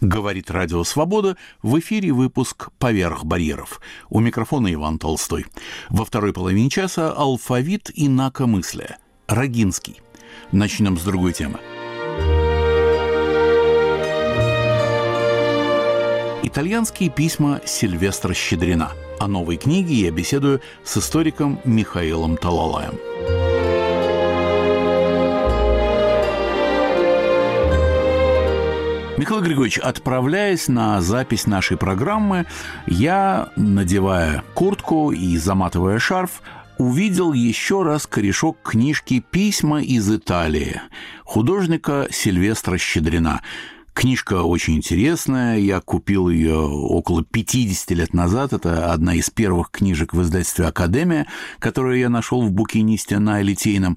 Говорит Радио Свобода, в эфире выпуск «Поверх барьеров». У микрофона Иван Толстой. Во второй половине часа алфавит инакомыслия. Рогинский. Начнем с другой темы. Итальянские письма Сильвестра Щедрина. О новой книге я беседую с историком Михаилом Талалаем. Михаил Григорьевич, отправляясь на запись нашей программы, я, надевая куртку и заматывая шарф, увидел еще раз корешок книжки «Письма из Италии» художника Сильвестра Щедрина – Книжка очень интересная, я купил ее около 50 лет назад, это одна из первых книжек в издательстве «Академия», которую я нашел в букинисте на Литейном,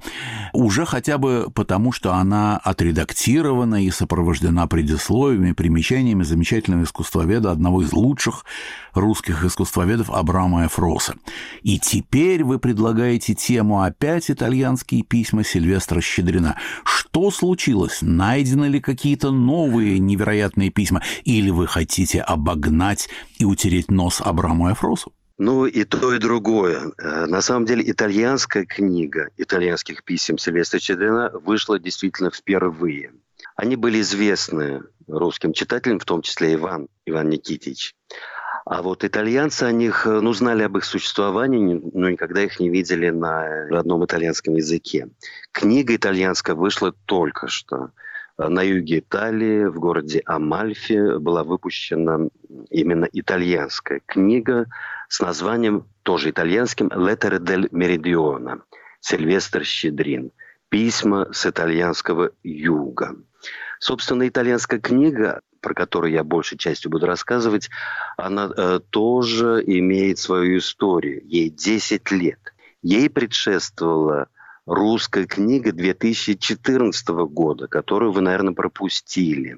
уже хотя бы потому, что она отредактирована и сопровождена предисловиями, примечаниями замечательного искусствоведа, одного из лучших русских искусствоведов Абрама Эфроса. И теперь вы предлагаете тему опять итальянские письма Сильвестра Щедрина. Что случилось? Найдены ли какие-то новые невероятные письма, или вы хотите обогнать и утереть нос Абраму Эфросу? Ну, и то, и другое. Э, на самом деле, итальянская книга итальянских писем Сильвестра Чедрина вышла действительно впервые. Они были известны русским читателям, в том числе Иван, Иван Никитич. А вот итальянцы о них, э, ну, знали об их существовании, но никогда их не видели на родном итальянском языке. Книга итальянская вышла только что на юге Италии, в городе Амальфи, была выпущена именно итальянская книга с названием, тоже итальянским, «Lettere del Meridione» Сильвестр Щедрин. «Письма с итальянского юга». Собственно, итальянская книга, про которую я большей частью буду рассказывать, она э, тоже имеет свою историю. Ей 10 лет. Ей предшествовала русская книга 2014 года, которую вы, наверное, пропустили.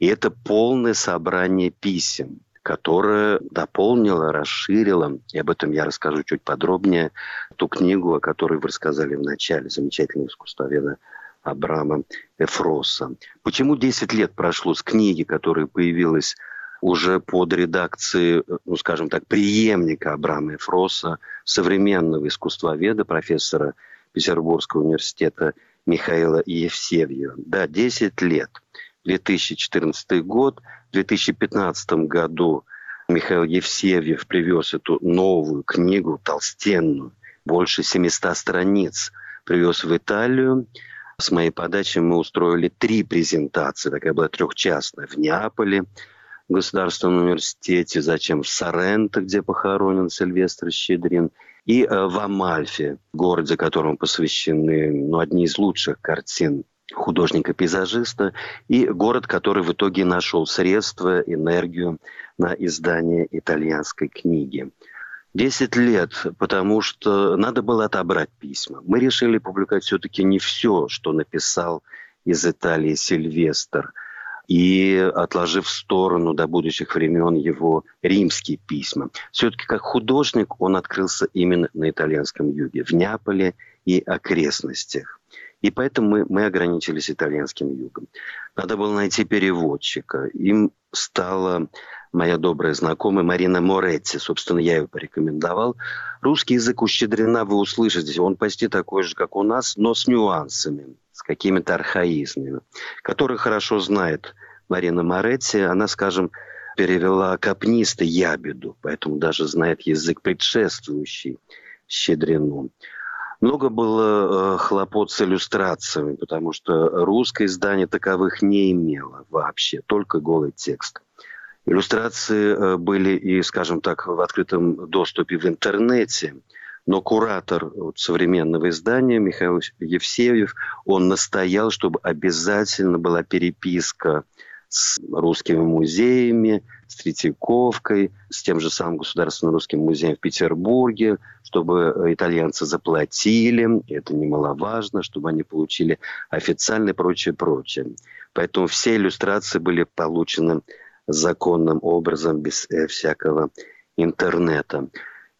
И это полное собрание писем, которое дополнило, расширило, и об этом я расскажу чуть подробнее, ту книгу, о которой вы рассказали в начале, замечательного искусствоведа Абрама Эфроса. Почему 10 лет прошло с книги, которая появилась уже под редакцией, ну, скажем так, преемника Абрама Эфроса, современного искусствоведа, профессора Петербургского университета Михаила Евсевьева. Да, 10 лет. 2014 год. В 2015 году Михаил Евсевьев привез эту новую книгу, толстенную, больше 700 страниц, привез в Италию. С моей подачи мы устроили три презентации, такая была трехчастная, в Неаполе, в Государственном университете, затем в Соренто, где похоронен Сильвестр Щедрин – и э, в Амальфе, городе, которому посвящены ну, одни из лучших картин художника-пейзажиста, и город, который в итоге нашел средства, энергию на издание итальянской книги. Десять лет, потому что надо было отобрать письма. Мы решили публиковать все-таки не все, что написал из Италии Сильвестр – и отложив в сторону до будущих времен его римские письма. Все-таки как художник он открылся именно на итальянском юге, в Неаполе и окрестностях. И поэтому мы, мы ограничились итальянским югом. Надо было найти переводчика. Им стала моя добрая знакомая Марина Моретти. Собственно, я ее порекомендовал. Русский язык у Щедрина вы услышите. Он почти такой же, как у нас, но с нюансами с какими-то архаизмами, которые хорошо знает Марина Моретти. Она, скажем, перевела капнисты ябеду, поэтому даже знает язык предшествующий Щедрину. Много было э, хлопот с иллюстрациями, потому что русское издание таковых не имело вообще, только голый текст. Иллюстрации э, были и, скажем так, в открытом доступе в интернете – но куратор современного издания Михаил Евсеев, он настоял, чтобы обязательно была переписка с русскими музеями, с Третьяковкой, с тем же самым Государственным русским музеем в Петербурге, чтобы итальянцы заплатили, это немаловажно, чтобы они получили официально и прочее, прочее. Поэтому все иллюстрации были получены законным образом, без э, всякого интернета.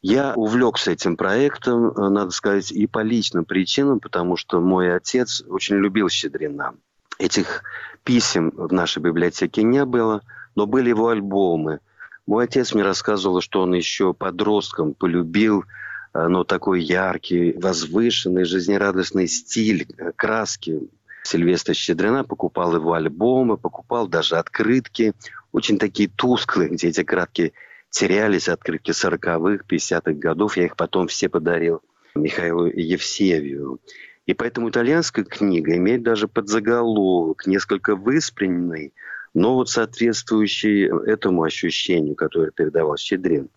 Я увлекся этим проектом, э, надо сказать, и по личным причинам, потому что мой отец очень любил Щедрина. Этих писем в нашей библиотеке не было, но были его альбомы. Мой отец мне рассказывал, что он еще подростком полюбил э, но такой яркий, возвышенный, жизнерадостный стиль, краски Сильвестра Щедрина, покупал его альбомы, покупал даже открытки, очень такие тусклые, где эти краски терялись, открытки 40-х, 50-х годов. Я их потом все подарил Михаилу Евсевию. И поэтому итальянская книга имеет даже подзаголовок, несколько выспрененный, но вот соответствующий этому ощущению, которое передавал Щедрин.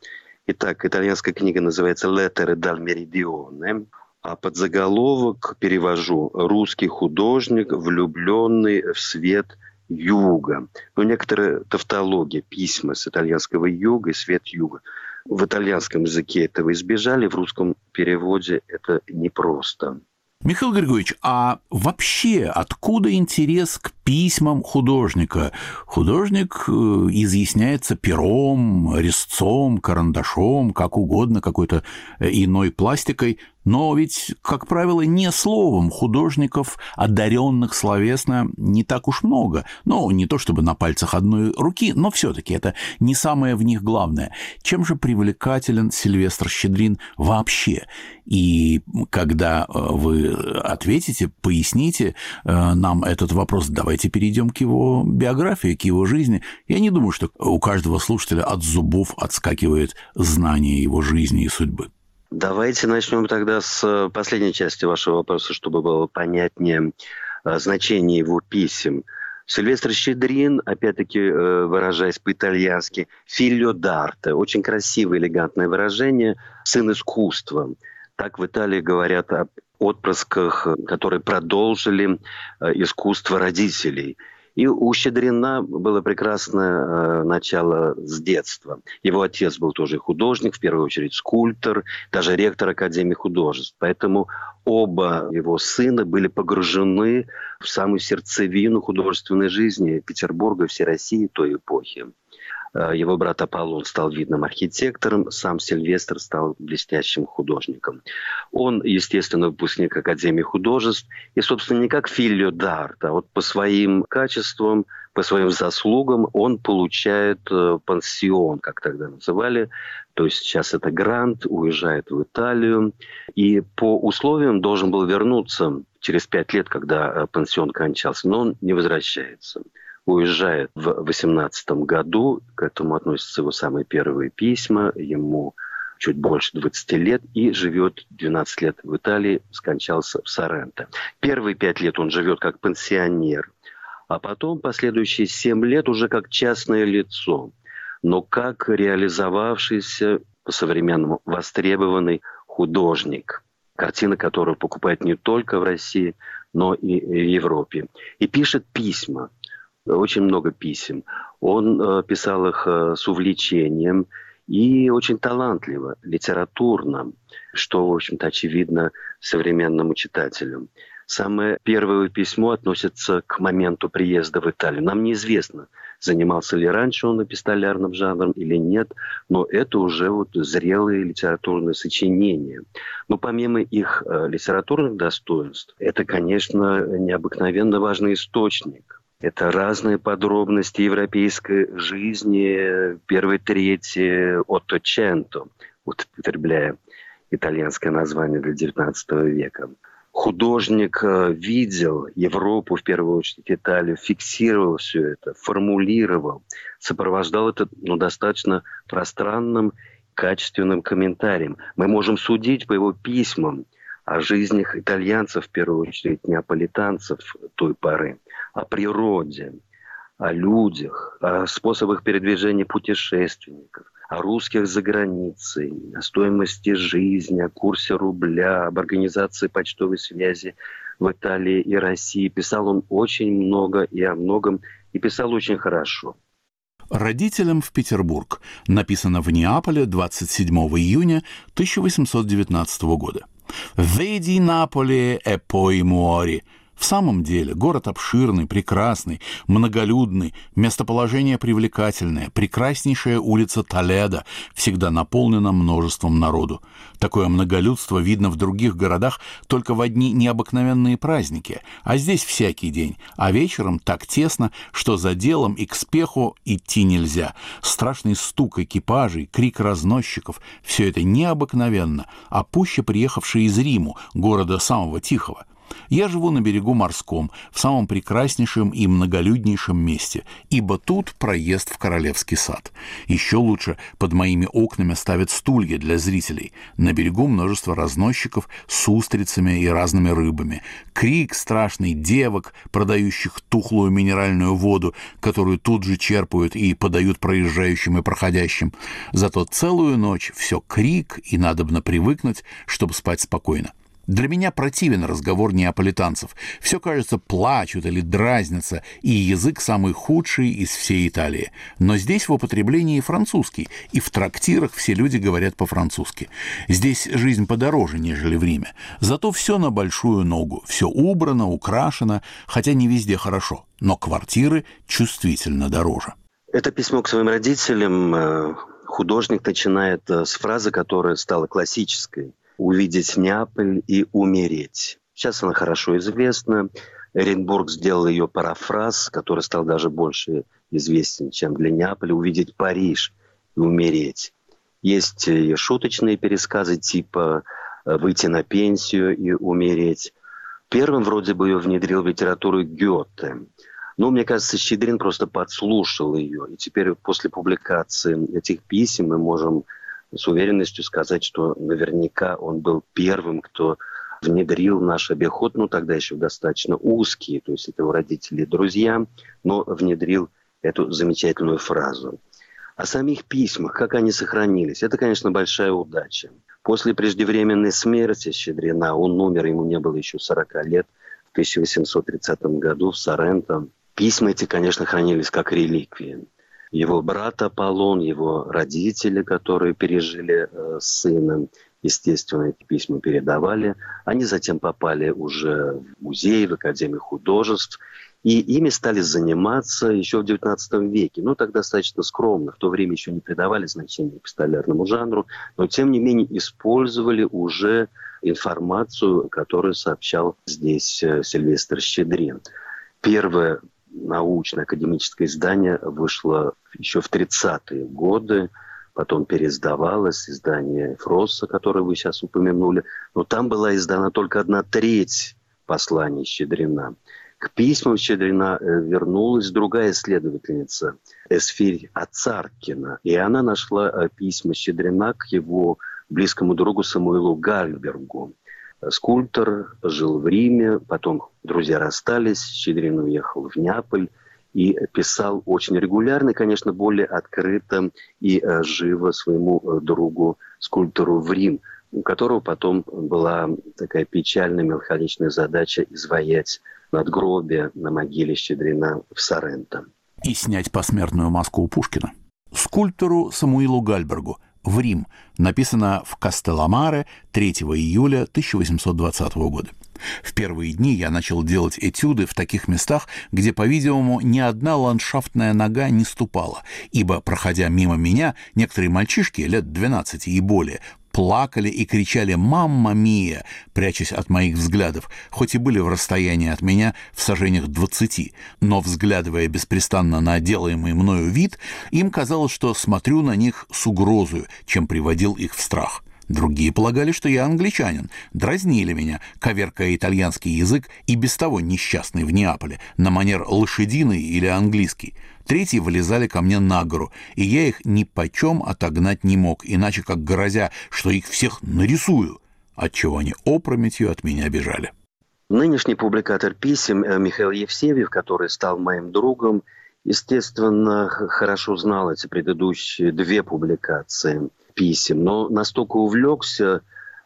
Итак, итальянская книга называется «Lettere dal Meridione», а подзаголовок перевожу «Русский художник, влюбленный в свет юга». Ну, некоторые тавтологии, письма с итальянского юга и свет юга. В итальянском языке этого избежали, в русском переводе это непросто. Михаил Григорьевич, а вообще откуда интерес к письмам художника? Художник э, изъясняется пером, резцом, карандашом, как угодно, какой-то э, иной пластикой. Но ведь, как правило, не словом художников, одаренных словесно, не так уж много. Ну, не то чтобы на пальцах одной руки, но все-таки это не самое в них главное. Чем же привлекателен Сильвестр Щедрин вообще? И когда э, вы ответите, поясните э, нам этот вопрос, давайте перейдем к его биографии, к его жизни. Я не думаю, что у каждого слушателя от зубов отскакивает знание его жизни и судьбы. Давайте начнем тогда с э, последней части вашего вопроса, чтобы было понятнее э, значение его писем. Сильвестр Щедрин, опять-таки э, выражаясь по-итальянски, «филио дарте», очень красивое, элегантное выражение, «сын искусства». Так в Италии говорят об отпрысках, которые продолжили искусство родителей – и у Щедрина было прекрасное э, начало с детства. Его отец был тоже художник, в первую очередь скульптор, даже ректор Академии художеств. Поэтому оба его сына были погружены в самую сердцевину художественной жизни Петербурга, всей России той эпохи. Э, его брат Аполлон стал видным архитектором, сам Сильвестр стал блестящим художником. Он, естественно, выпускник Академии художеств, и, собственно, не как Филио Дарт, а вот по своим качествам, по своим заслугам он получает э, пансион, как тогда называли, то есть сейчас это грант, уезжает в Италию, и по условиям должен был вернуться через пять лет, когда э, пансион кончался, но он не возвращается уезжает в 18 году, к этому относятся его самые первые письма, ему чуть больше 20 лет и живет 12 лет в Италии, скончался в Соренто. Первые пять лет он живет как пенсионер, а потом последующие 7 лет уже как частное лицо, но как реализовавшийся по-современному востребованный художник, картины которую покупает не только в России, но и в Европе. И пишет письма – очень много писем. Он э, писал их э, с увлечением и очень талантливо, литературно, что, в общем-то, очевидно современному читателю. Самое первое письмо относится к моменту приезда в Италию. Нам неизвестно, занимался ли раньше он эпистолярным жанром или нет, но это уже вот зрелые литературные сочинения. Но помимо их э, литературных достоинств, это, конечно, необыкновенно важный источник это разные подробности европейской жизни первой трети Отточенто, употребляя итальянское название для XIX века. Художник э, видел Европу, в первую очередь Италию, фиксировал все это, формулировал, сопровождал это ну, достаточно пространным, качественным комментарием. Мы можем судить по его письмам о жизнях итальянцев, в первую очередь неаполитанцев той поры – о природе, о людях, о способах передвижения путешественников, о русских за границей, о стоимости жизни, о курсе рубля, об организации почтовой связи в Италии и России. Писал он очень много и о многом, и писал очень хорошо. Родителям в Петербург. Написано в Неаполе 27 июня 1819 года. «Веди Наполе e poi muori», В самом деле, город обширный, прекрасный, многолюдный, местоположение привлекательное, прекраснейшая улица Толедо всегда наполнена множеством народу. Такое многолюдство видно в других городах только в одни необыкновенные праздники, а здесь всякий день, а вечером так тесно, что за делом и к спеху идти нельзя. Страшный стук экипажей, крик разносчиков — все это необыкновенно, а пуще приехавшие из Риму, города самого тихого. Я живу на берегу морском, в самом прекраснейшем и многолюднейшем месте, ибо тут проезд в Королевский сад. Еще лучше, под моими окнами ставят стулья для зрителей. На берегу множество разносчиков с устрицами и разными рыбами. Крик страшный девок, продающих тухлую минеральную воду, которую тут же черпают и подают проезжающим и проходящим. Зато целую ночь все крик, и надобно привыкнуть, чтобы спать спокойно. Для меня противен разговор неаполитанцев. Все, кажется, плачут или дразнятся, и язык самый худший из всей Италии. Но здесь в употреблении французский, и в трактирах все люди говорят по-французски. Здесь жизнь подороже, нежели в Риме. Зато все на большую ногу, все убрано, украшено, хотя не везде хорошо, но квартиры чувствительно дороже. Это письмо к своим родителям э, художник начинает э, с фразы, которая стала классической увидеть Неаполь и умереть. Сейчас она хорошо известна. Эренбург сделал ее парафраз, который стал даже больше известен, чем для Неаполя, увидеть Париж и умереть. Есть и шуточные пересказы типа «выйти на пенсию и умереть». Первым вроде бы ее внедрил в литературу Гёте. Но, мне кажется, Щедрин просто подслушал ее. И теперь после публикации этих писем мы можем с уверенностью сказать, что наверняка он был первым, кто внедрил наш обиход, ну тогда еще достаточно узкий, то есть это его родители и друзья, но внедрил эту замечательную фразу. О самих письмах, как они сохранились, это, конечно, большая удача. После преждевременной смерти Щедрина, он умер, ему не было еще 40 лет, в 1830 году в Соренто. Письма эти, конечно, хранились как реликвии его брат Аполлон, его родители, которые пережили э, с естественно, эти письма передавали. Они затем попали уже в музей, в Академию художеств, и ими стали заниматься еще в XIX веке. Ну, так достаточно скромно. В то время еще не придавали значения эпистолярному жанру, но, тем не менее, использовали уже информацию, которую сообщал здесь э, Сильвестр Щедрин. Первое научное академическое издание вышло еще в 30-е годы, потом переиздавалось издание Фросса, которое вы сейчас упомянули, но там была издана только одна треть посланий Щедрина. К письмам Щедрина э, вернулась другая исследовательница, Эсфирь Ацаркина, и она нашла э, письма Щедрина к его близкому другу Самуилу Гальбергу. Скульптор жил в Риме, потом друзья расстались, Щедрин уехал в Неаполь и писал очень регулярно, конечно, более открыто и э, живо своему э, другу, скульптору в Рим, у которого потом была такая печальная, меланхоличная задача изваять надгробие на могиле Щедрина в Соренто. И снять посмертную маску у Пушкина. Скульптору Самуилу Гальбергу – в Рим, написано в Кастелламаре 3 июля 1820 года. В первые дни я начал делать этюды в таких местах, где, по-видимому, ни одна ландшафтная нога не ступала, ибо, проходя мимо меня, некоторые мальчишки лет 12 и более плакали и кричали «Мамма Мия!», прячась от моих взглядов, хоть и были в расстоянии от меня в сажениях двадцати, но, взглядывая беспрестанно на делаемый мною вид, им казалось, что смотрю на них с угрозою, чем приводил их в страх. Другие полагали, что я англичанин, дразнили меня, коверкая итальянский язык и без того несчастный в Неаполе, на манер лошадиный или английский. Третьи вылезали ко мне на гору, и я их ни почем отогнать не мог, иначе как грозя, что их всех нарисую, отчего они опрометью от меня бежали. Нынешний публикатор писем э, Михаил Евсевьев, который стал моим другом, естественно, хорошо знал эти предыдущие две публикации – писем, но настолько увлекся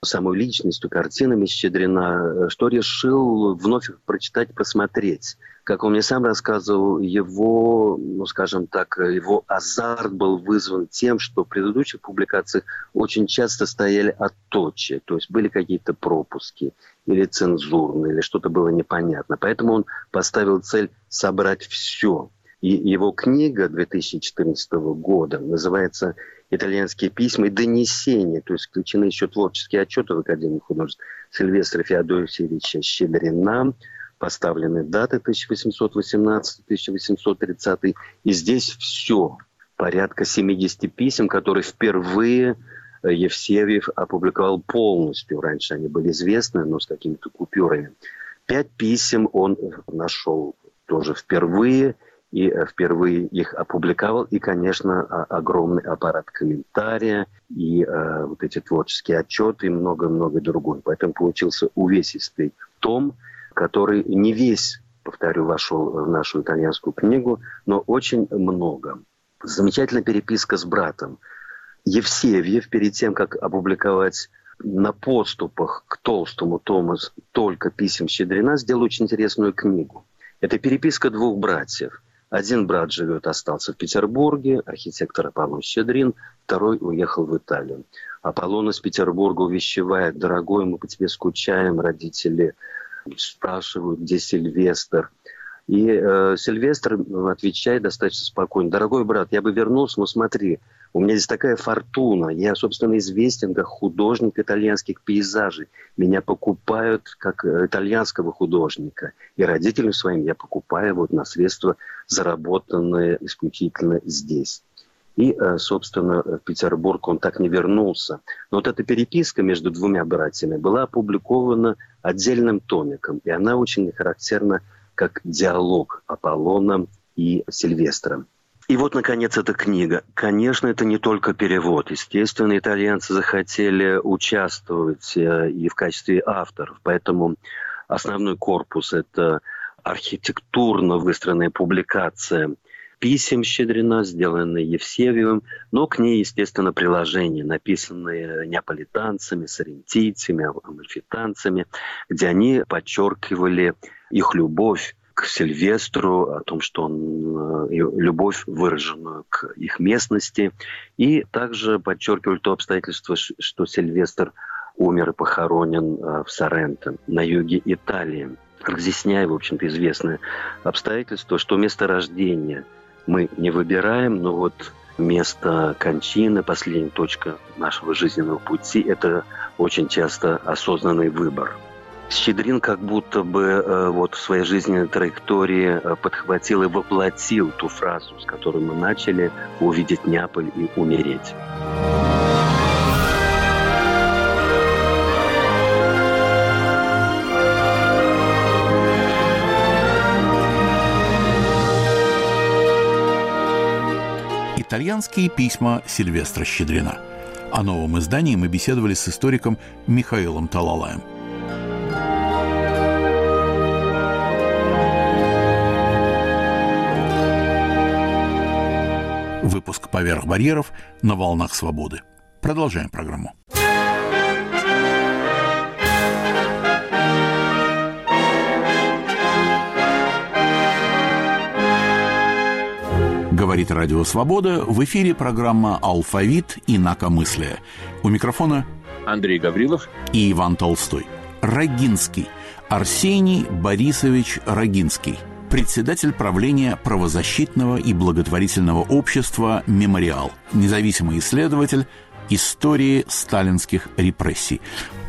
самой личностью, картинами Щедрина, что решил вновь прочитать, посмотреть. Как он мне сам рассказывал, его, ну, скажем так, его азарт был вызван тем, что в предыдущих публикациях очень часто стояли отточия, то есть были какие-то пропуски или цензурные, или что-то было непонятно. Поэтому он поставил цель собрать все. И его книга 2014 года называется «Итальянские письма и донесения», то есть включены еще творческие отчеты в Академии художеств. Сильвестра Феодосиевича Щедрина – поставлены даты 1818-1830, и здесь все, порядка 70 писем, которые впервые э, Евсевьев опубликовал полностью. Раньше они были известны, но с какими-то купюрами. Пять писем он нашел тоже впервые, и э, впервые их опубликовал. И, конечно, огромный аппарат комментария, и э, вот эти творческие отчеты, и много-много другое. Поэтому получился увесистый том – который не весь, повторю, вошел в нашу итальянскую книгу, но очень много. Замечательная переписка с братом. Евсевьев, перед тем, как опубликовать на подступах к толстому тому только писем Щедрина, сделал очень интересную книгу. Это переписка двух братьев. Один брат живет, остался в Петербурге, архитектор Аполлон Щедрин, второй уехал в Италию. Аполлон из Петербурга увещевает, дорогой, мы по тебе скучаем, родители спрашивают, где Сильвестр. И э, Сильвестр отвечает достаточно спокойно. Дорогой брат, я бы вернулся, но смотри, у меня здесь такая фортуна. Я, собственно, известен как художник итальянских пейзажей. Меня покупают как итальянского художника. И родителям своим я покупаю вот на средства, заработанные исключительно здесь. И, э, собственно, в Петербург он так не вернулся. Но вот эта переписка между двумя братьями была опубликована отдельным томиком. И она очень характерна как диалог Аполлона и Сильвестра. И вот, наконец, эта книга. Конечно, это не только перевод. Естественно, итальянцы захотели участвовать э, и в качестве авторов. Поэтому основной корпус – это архитектурно выстроенная публикация писем Щедрина, сделанные Евсевиевым, но к ней, естественно, приложения, написанные неаполитанцами, сарентийцами, амальфитанцами, где они подчеркивали их любовь к Сильвестру, о том, что он э, любовь выраженную к их местности, и также подчеркивали то обстоятельство, что Сильвестр умер и похоронен э, в Соренто, на юге Италии разъясняя, в общем-то, известное обстоятельство, что место рождения мы не выбираем, но вот место кончины, последняя точка нашего жизненного пути – это очень часто осознанный выбор. Щедрин как будто бы э, вот в своей жизненной траектории э, подхватил и воплотил ту фразу, с которой мы начали «увидеть Неаполь и умереть». итальянские письма Сильвестра Щедрина. О новом издании мы беседовали с историком Михаилом Талалаем. Выпуск «Поверх барьеров» на волнах свободы. Продолжаем программу. Говорит Радио Свобода. В эфире программа «Алфавит. Инакомыслие». У микрофона Андрей Гаврилов и Иван Толстой. Рогинский. Арсений Борисович Рогинский. Председатель правления правозащитного и благотворительного общества «Мемориал». Независимый исследователь истории сталинских репрессий.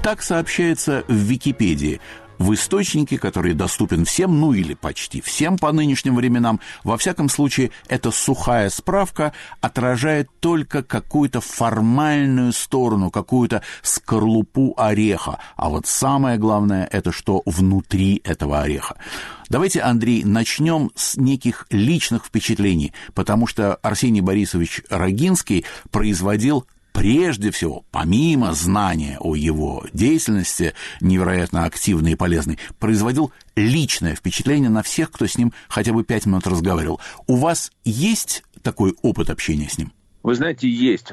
Так сообщается в Википедии – в источнике, который доступен всем, ну или почти всем по нынешним временам. Во всяком случае, эта сухая справка отражает только какую-то формальную сторону, какую-то скорлупу ореха. А вот самое главное, это что внутри этого ореха. Давайте, Андрей, начнем с неких личных впечатлений, потому что Арсений Борисович Рогинский производил прежде всего, помимо знания о его деятельности, невероятно активной и полезной, производил личное впечатление на всех, кто с ним хотя бы пять минут разговаривал. У вас есть такой опыт общения с ним? Вы знаете, есть.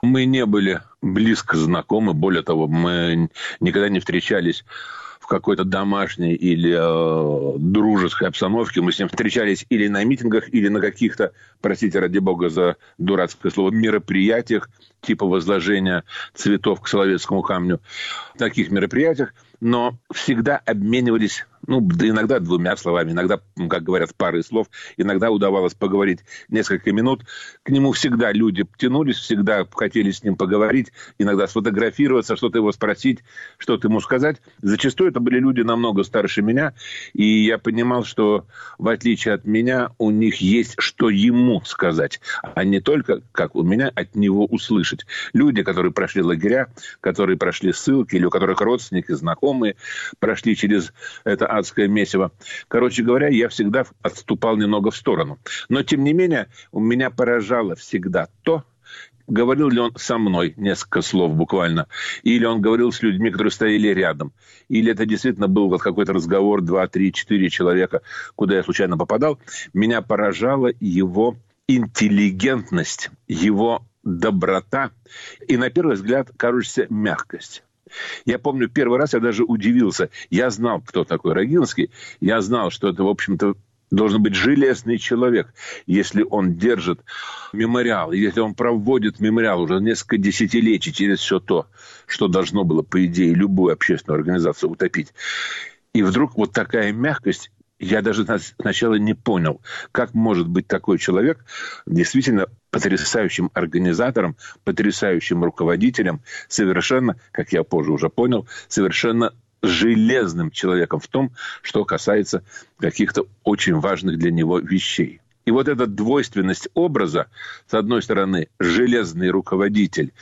Мы не были близко знакомы, более того, мы никогда не встречались в какой-то домашней или э, дружеской обстановке. Мы с ним встречались или на митингах, или на каких-то, простите ради бога за дурацкое слово, мероприятиях, типа возложения цветов к Соловецкому камню. Таких мероприятиях, но всегда обменивались ну, да иногда двумя словами, иногда, как говорят, парой слов. Иногда удавалось поговорить несколько минут. К нему всегда люди тянулись, всегда хотели с ним поговорить, иногда сфотографироваться, что-то его спросить, что-то ему сказать. Зачастую это были люди намного старше меня, и я понимал, что в отличие от меня, у них есть что ему сказать, а не только, как у меня, от него услышать. Люди, которые прошли лагеря, которые прошли ссылки, или у которых родственники, знакомые, прошли через это адское месиво. Короче говоря, я всегда отступал немного в сторону. Но, тем не менее, у меня поражало всегда то, говорил ли он со мной несколько слов буквально, или он говорил с людьми, которые стояли рядом, или это действительно был вот какой-то разговор, два, три, четыре человека, куда я случайно попадал, меня поражала его интеллигентность, его доброта и, на первый взгляд, кажущаяся мягкость. Я помню, первый раз я даже удивился. Я знал, кто такой Рогинский. Я знал, что это, в общем-то, должен быть железный человек, если он держит мемориал, если он проводит мемориал уже несколько десятилетий через все то, что должно было, по идее, любую общественную организацию утопить. И вдруг вот такая мягкость я даже сначала не понял, как может быть такой человек действительно потрясающим организатором, потрясающим руководителем, совершенно, как я позже уже понял, совершенно железным человеком в том, что касается каких-то очень важных для него вещей. И вот эта двойственность образа, с одной стороны, железный руководитель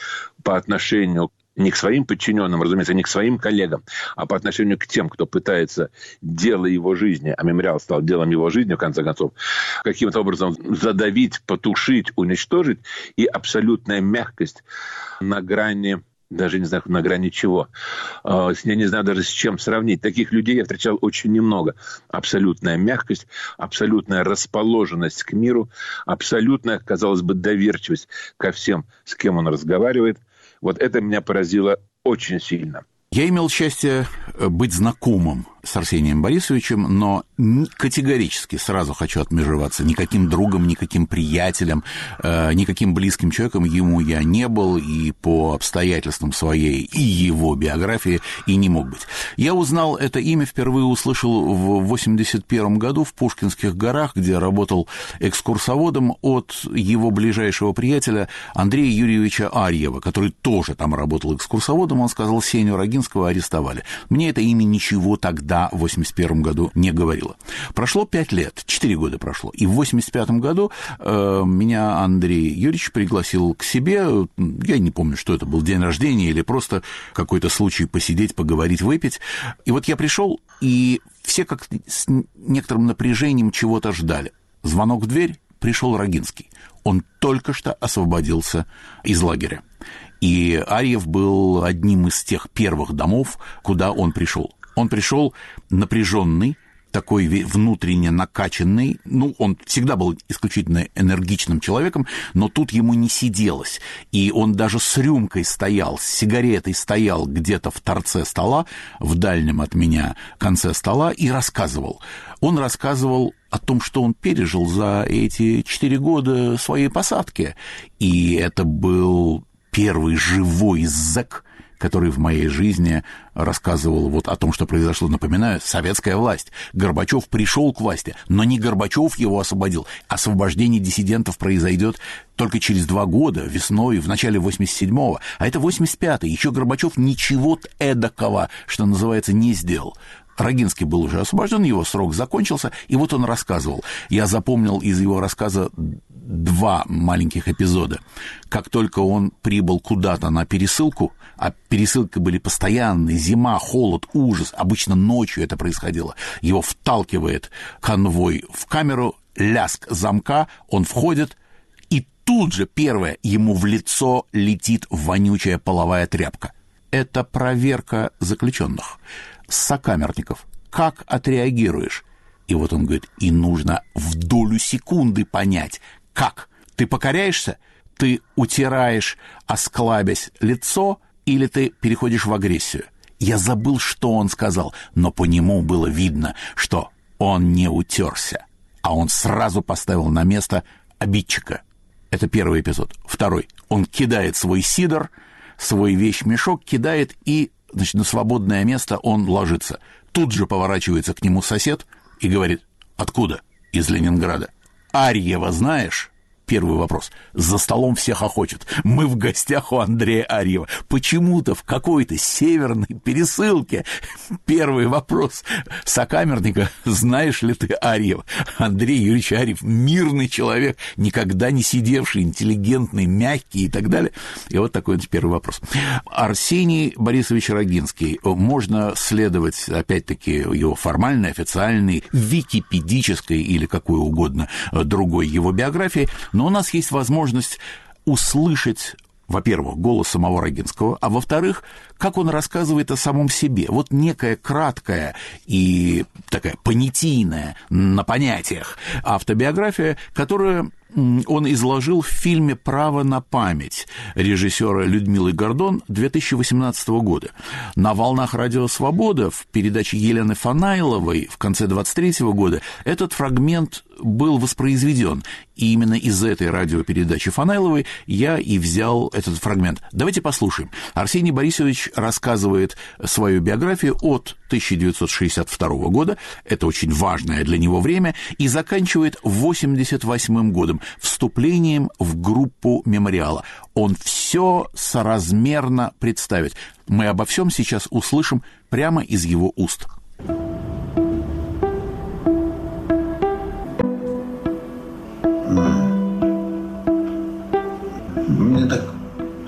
по отношению не к своим подчиненным, разумеется, не к своим коллегам, а по отношению к тем, кто пытается дело его жизни, а мемориал стал делом его жизни, в конце концов, каким-то образом задавить, потушить, уничтожить, и абсолютная мягкость на грани даже не знаю, на грани чего. А, я не знаю даже с чем сравнить. Таких людей я встречал очень немного. Абсолютная мягкость, абсолютная расположенность к миру, абсолютная, казалось бы, доверчивость ко всем, с кем он разговаривает – вот это меня поразило очень сильно. Я имел счастье э, быть знакомым с Арсением Борисовичем, но категорически сразу хочу отмежеваться. Никаким другом, никаким приятелем, э, никаким близким человеком ему я не был и по обстоятельствам своей и его биографии и не мог быть. Я узнал это имя, впервые услышал в 81 году в Пушкинских горах, где работал экскурсоводом от его ближайшего приятеля Андрея Юрьевича Арьева, который тоже там работал экскурсоводом. Он сказал, Сеню Рогинского арестовали. Мне это имя ничего тогда да в 81 году не говорила. Прошло пять лет, четыре года прошло, и в 85 году э, меня Андрей Юрьевич пригласил к себе, я не помню, что это был, день рождения или просто какой-то случай посидеть, поговорить, выпить. И вот я пришел, и все как с некоторым напряжением чего-то ждали. Звонок в дверь, пришел Рогинский. Он только что освободился из лагеря. И Арьев был одним из тех первых домов, куда он пришел. Он пришел напряженный, такой внутренне накачанный. Ну, он всегда был исключительно энергичным человеком, но тут ему не сиделось. И он даже с рюмкой стоял, с сигаретой стоял где-то в торце стола, в дальнем от меня конце стола, и рассказывал. Он рассказывал о том, что он пережил за эти четыре года своей посадки. И это был первый живой зэк, который в моей жизни рассказывал вот о том, что произошло. Напоминаю, советская власть. Горбачев пришел к власти, но не Горбачев его освободил. Освобождение диссидентов произойдет только через два года, весной, в начале 87-го. А это 85-й. Еще Горбачев ничего эдакого, что называется, не сделал. Рогинский был уже освобожден, его срок закончился, и вот он рассказывал. Я запомнил из его рассказа два маленьких эпизода. Как только он прибыл куда-то на пересылку, а пересылки были постоянные, зима, холод, ужас, обычно ночью это происходило, его вталкивает конвой в камеру, ляск замка, он входит, и тут же первое ему в лицо летит вонючая половая тряпка. Это проверка заключенных, сокамерников. Как отреагируешь? И вот он говорит, и нужно в долю секунды понять, как? Ты покоряешься? Ты утираешь, осклабясь лицо, или ты переходишь в агрессию? Я забыл, что он сказал, но по нему было видно, что он не утерся, а он сразу поставил на место обидчика. Это первый эпизод. Второй. Он кидает свой сидор, свой вещмешок, кидает и значит, на свободное место он ложится. Тут же поворачивается к нему сосед и говорит, откуда? Из Ленинграда. Арьева знаешь? Первый вопрос. За столом всех охотят. Мы в гостях у Андрея Арьева. Почему-то в какой-то северной пересылке. Первый вопрос. Сокамерника, знаешь ли ты Арьева? Андрей Юрьевич Арьев, мирный человек, никогда не сидевший, интеллигентный, мягкий и так далее. И вот такой первый вопрос. Арсений Борисович Рогинский. Можно следовать, опять-таки, его формальной, официальной, википедической или какой угодно другой его биографии – но у нас есть возможность услышать во-первых, голос самого Рогинского, а во-вторых, как он рассказывает о самом себе. Вот некая краткая и такая понятийная на понятиях автобиография, которая он изложил в фильме «Право на память» режиссера Людмилы Гордон 2018 года. На «Волнах Радио Свобода» в передаче Елены Фанайловой в конце 23 года этот фрагмент был воспроизведен. И именно из этой радиопередачи Фанайловой я и взял этот фрагмент. Давайте послушаем. Арсений Борисович рассказывает свою биографию от 1962 года, это очень важное для него время, и заканчивает 88 годом, вступлением в группу мемориала. Он все соразмерно представит. Мы обо всем сейчас услышим прямо из его уст. Мне так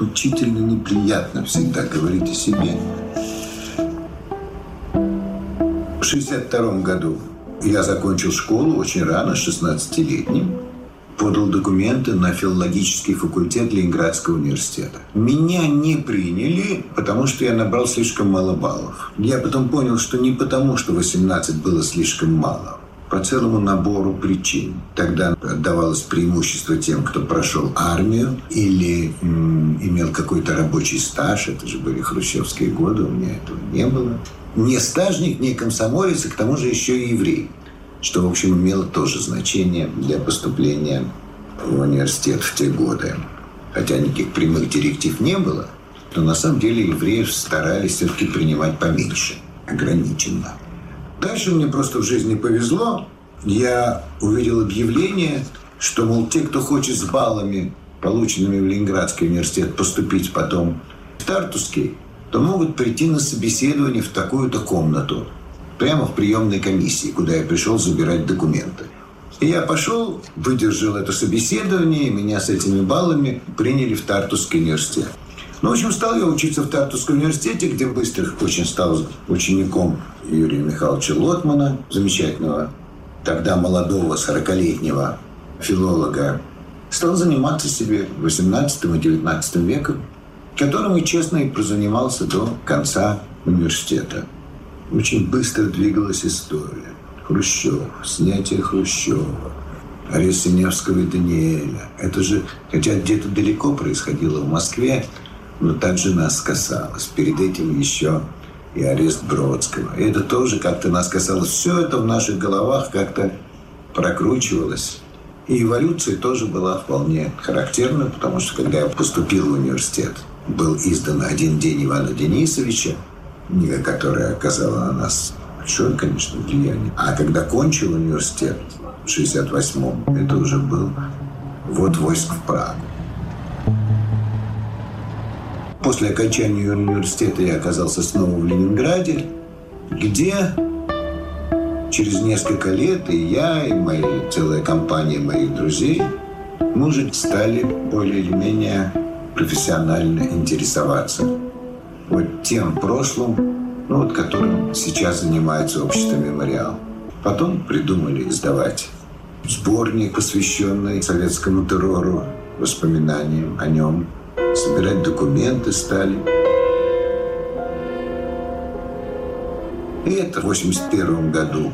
учительно неприятно всегда говорить о себе. В 62 году я закончил школу очень рано, 16-летним. Подал документы на филологический факультет Ленинградского университета. Меня не приняли, потому что я набрал слишком мало баллов. Я потом понял, что не потому, что 18 было слишком мало по целому набору причин. Тогда отдавалось преимущество тем, кто прошел армию или м, имел какой-то рабочий стаж. Это же были хрущевские годы, у меня этого не было. Не стажник, не комсомолец, и к тому же еще и еврей. Что, в общем, имело тоже значение для поступления в университет в те годы. Хотя никаких прямых директив не было, но на самом деле евреев старались все-таки принимать поменьше, ограниченно. Дальше мне просто в жизни повезло. Я увидел объявление, что, мол, те, кто хочет с баллами, полученными в Ленинградский университет, поступить потом в Тартусский, то могут прийти на собеседование в такую-то комнату, прямо в приемной комиссии, куда я пришел забирать документы. И я пошел, выдержал это собеседование, и меня с этими баллами приняли в Тартусский университет. Ну, в общем, стал я учиться в Тартусском университете, где быстро очень стал учеником Юрия Михайловича Лотмана, замечательного, тогда молодого, 40-летнего филолога. Стал заниматься себе 18 и 19 веком, которым и честно и прозанимался до конца университета. Очень быстро двигалась история. Хрущев, снятие Хрущева, арест Синевского и Даниэля. Это же, хотя где-то далеко происходило в Москве, но также нас касалось. Перед этим еще и арест Бродского. И это тоже как-то нас касалось. Все это в наших головах как-то прокручивалось. И эволюция тоже была вполне характерна, потому что когда я поступил в университет, был издан «Один день Ивана Денисовича», книга, которая оказала на нас большое, конечно, влияние. А когда кончил университет в 68-м, это уже был «Вот войск в Прагу». После окончания университета я оказался снова в Ленинграде, где через несколько лет и я, и моя целая компания моих друзей, мы уже стали более или менее профессионально интересоваться вот тем прошлым, ну вот которым сейчас занимается общество «Мемориал». Потом придумали издавать сборник, посвященный советскому террору, воспоминаниям о нем – собирать документы стали. И это в 81 году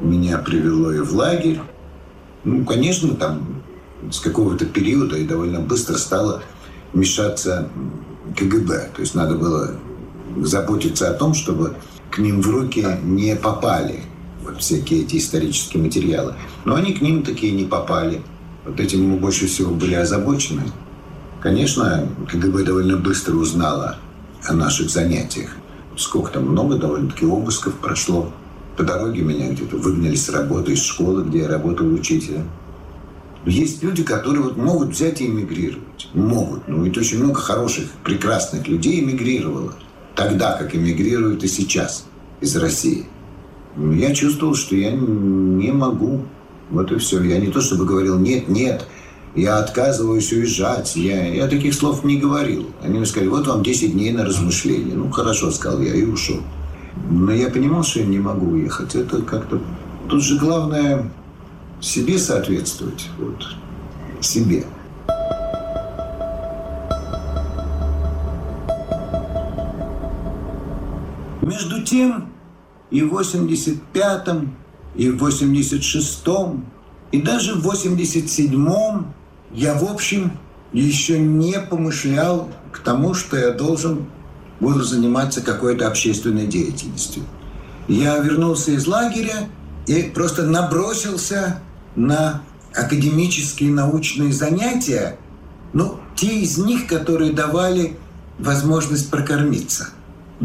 меня привело и в лагерь. Ну, конечно, там с какого-то периода и довольно быстро стало мешаться КГБ. То есть надо было заботиться о том, чтобы к ним в руки не попали вот всякие эти исторические материалы. Но они к ним такие не попали. Вот этим мы больше всего были озабочены. Конечно, КГБ довольно быстро узнала о наших занятиях. Сколько там, много довольно-таки обысков прошло. По дороге меня где-то выгнали с работы, из школы, где я работал учителем. Есть люди, которые вот могут взять и эмигрировать. Могут. Ну, ведь очень много хороших, прекрасных людей эмигрировало. Тогда, как эмигрируют и сейчас из России. Я чувствовал, что я не могу. Вот и все. Я не то чтобы говорил «нет, нет», я отказываюсь уезжать. Я, я таких слов не говорил. Они мне сказали, вот вам 10 дней на размышление. Ну, хорошо, сказал я, и ушел. Но я понимал, что я не могу уехать. Это как-то... Тут же главное себе соответствовать. Вот. Себе. Между тем, и в 85-м, и в 86-м, и даже в 87-м я, в общем, еще не помышлял к тому, что я должен буду заниматься какой-то общественной деятельностью. Я вернулся из лагеря и просто набросился на академические научные занятия, ну, те из них, которые давали возможность прокормиться.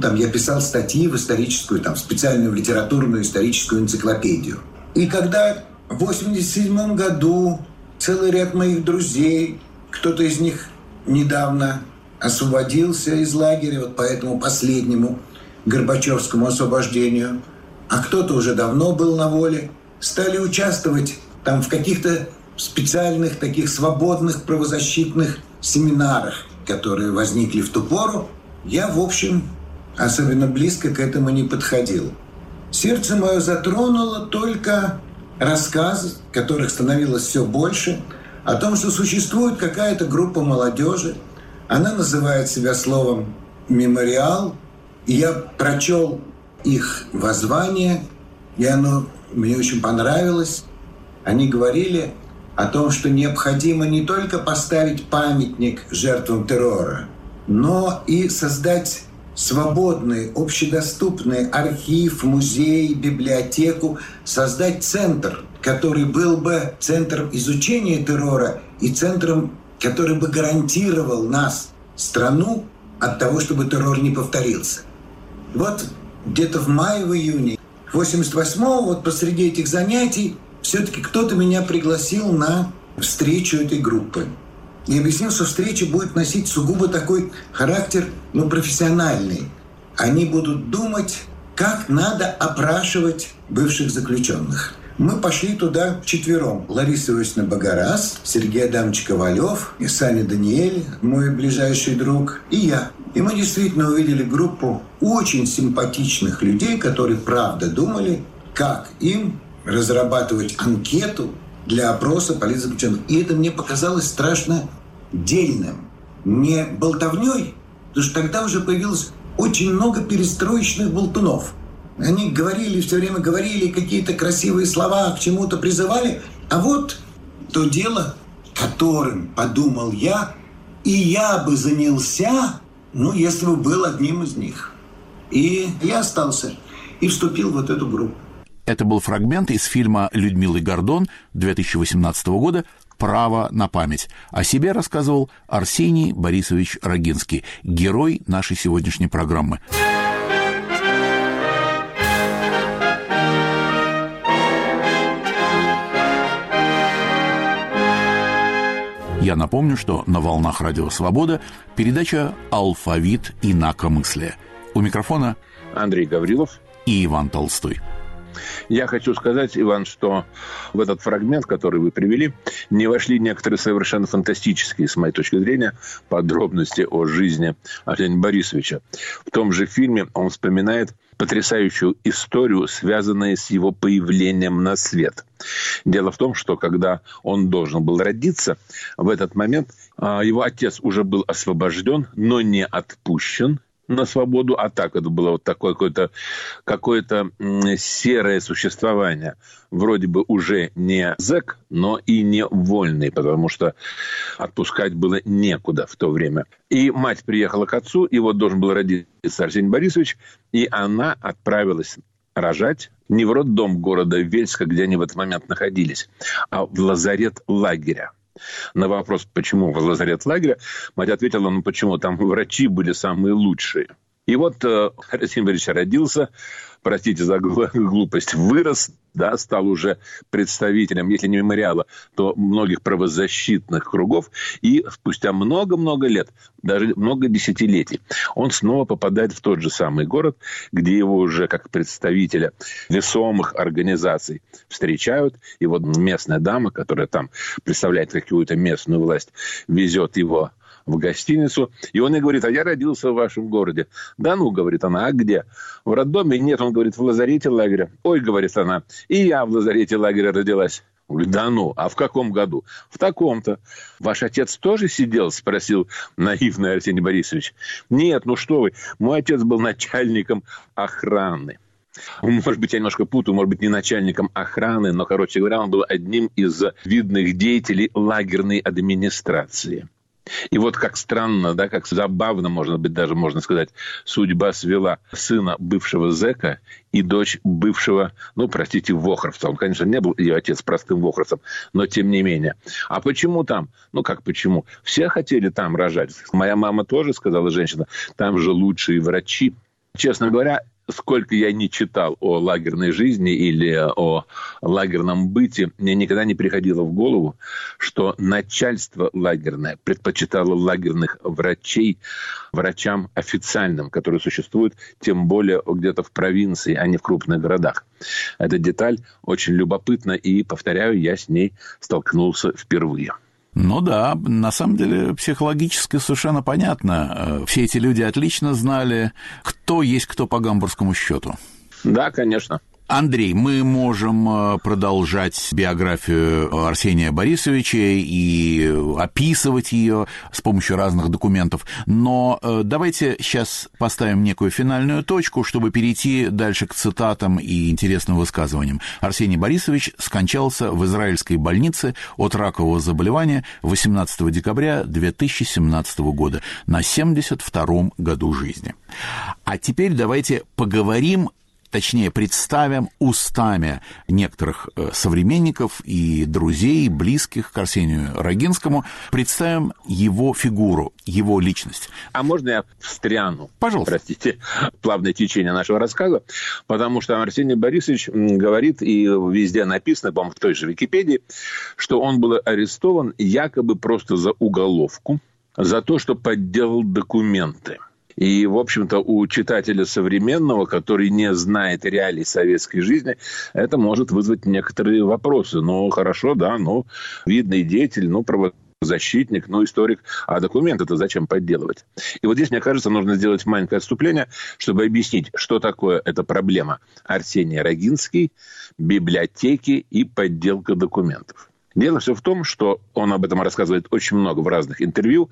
Там я писал статьи в историческую, там, специальную литературную историческую энциклопедию. И когда в 87 году целый ряд моих друзей, кто-то из них недавно освободился из лагеря, вот по этому последнему Горбачевскому освобождению, а кто-то уже давно был на воле, стали участвовать там в каких-то специальных таких свободных правозащитных семинарах, которые возникли в ту пору, я, в общем, особенно близко к этому не подходил. Сердце мое затронуло только рассказ, которых становилось все больше, о том, что существует какая-то группа молодежи, она называет себя словом «мемориал», и я прочел их воззвание, и оно мне очень понравилось. Они говорили о том, что необходимо не только поставить памятник жертвам террора, но и создать свободный, общедоступный архив, музей, библиотеку, создать центр, который был бы центром изучения террора и центром, который бы гарантировал нас, страну, от того, чтобы террор не повторился. Вот где-то в мае, в июне 88-го, вот посреди этих занятий, все-таки кто-то меня пригласил на встречу этой группы и объяснил, что встреча будет носить сугубо такой характер, ну, профессиональный. Они будут думать, как надо опрашивать бывших заключенных. Мы пошли туда вчетвером. Лариса Иосифовна Багарас, Сергей Адамович Ковалев, и Саня Даниэль, мой ближайший друг, и я. И мы действительно увидели группу очень симпатичных людей, которые правда думали, как им разрабатывать анкету для опроса политзаключенных. И это мне показалось страшно дельным, не болтовней, потому что тогда уже появилось очень много перестроечных болтунов. Они говорили, все время говорили какие-то красивые слова, к чему-то призывали. А вот то дело, которым подумал я, и я бы занялся, ну, если бы был одним из них. И я остался и вступил в вот эту группу. Это был фрагмент из фильма Людмилы Гордон 2018 года «Право на память». О себе рассказывал Арсений Борисович Рогинский, герой нашей сегодняшней программы. Я напомню, что на волнах Радио Свобода передача «Алфавит инакомыслия». У микрофона Андрей Гаврилов и Иван Толстой. Я хочу сказать, Иван, что в этот фрагмент, который вы привели, не вошли некоторые совершенно фантастические, с моей точки зрения, подробности о жизни Арсения Борисовича. В том же фильме он вспоминает потрясающую историю, связанную с его появлением на свет. Дело в том, что когда он должен был родиться, в этот момент а, его отец уже был освобожден, но не отпущен, на свободу, а так это было вот такое какое-то какое серое существование. Вроде бы уже не зэк, но и не вольный, потому что отпускать было некуда в то время. И мать приехала к отцу, и вот должен был родиться Арсений Борисович, и она отправилась рожать не в роддом города Вельска, где они в этот момент находились, а в лазарет лагеря. На вопрос, почему в лазарет лагеря, мать ответила, ну почему, там врачи были самые лучшие. И вот э, Арсений Борисович родился, простите за глупость, вырос, да, стал уже представителем, если не мемориала, то многих правозащитных кругов. И спустя много-много лет, даже много десятилетий, он снова попадает в тот же самый город, где его уже как представителя весомых организаций встречают. И вот местная дама, которая там представляет какую-то местную власть, везет его в гостиницу. И он ей говорит, а я родился в вашем городе. Да ну, говорит она, а где? В роддоме? Нет, он говорит, в лазарете лагеря. Ой, говорит она, и я в лазарете лагеря родилась. Говорит, да ну, а в каком году? В таком-то. Ваш отец тоже сидел? Спросил наивный Арсений Борисович. Нет, ну что вы, мой отец был начальником охраны. Может быть, я немножко путаю, может быть, не начальником охраны, но, короче говоря, он был одним из видных деятелей лагерной администрации. И вот как странно, да, как забавно, можно быть, даже можно сказать, судьба свела сына бывшего зэка и дочь бывшего, ну, простите, вохровца. Он, конечно, не был ее отец простым вохровцем, но тем не менее. А почему там? Ну, как почему? Все хотели там рожать. Моя мама тоже сказала, женщина, там же лучшие врачи. Честно говоря, сколько я не читал о лагерной жизни или о лагерном быте, мне никогда не приходило в голову, что начальство лагерное предпочитало лагерных врачей врачам официальным, которые существуют, тем более где-то в провинции, а не в крупных городах. Эта деталь очень любопытна, и, повторяю, я с ней столкнулся впервые. Ну да, на самом деле психологически совершенно понятно. Э, все эти люди отлично знали, кто есть кто по гамбургскому счету. Да, конечно. Андрей, мы можем э, продолжать биографию Арсения Борисовича и описывать ее с помощью разных документов, но э, давайте сейчас поставим некую финальную точку, чтобы перейти дальше к цитатам и интересным высказываниям. Арсений Борисович скончался в израильской больнице от ракового заболевания 18 декабря 2017 года на 72-м году жизни. А теперь давайте поговорим точнее, представим устами некоторых э, современников и друзей, близких к Арсению Рогинскому, представим его фигуру, его личность. А можно я встряну? Пожалуйста. Простите, плавное течение нашего рассказа, потому что Арсений Борисович говорит, и везде написано, по-моему, в той же Википедии, что он был арестован якобы просто за уголовку, за то, что подделал документы. И, в общем-то, у читателя современного, который не знает реалий советской жизни, это может вызвать некоторые вопросы. Ну, хорошо, да, ну, видный деятель, ну, защитник, ну, историк, а документы-то зачем подделывать? И вот здесь, мне кажется, нужно сделать маленькое отступление, чтобы объяснить, что такое эта проблема Арсения Рогинский, библиотеки и подделка документов. Дело все в том, что он об этом рассказывает очень много в разных интервью,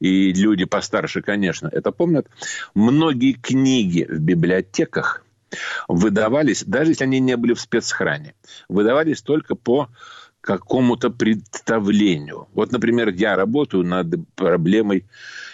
и люди постарше, конечно, это помнят. Многие книги в библиотеках выдавались, даже если они не были в спецхране, выдавались только по какому-то представлению. Вот, например, я работаю над проблемой,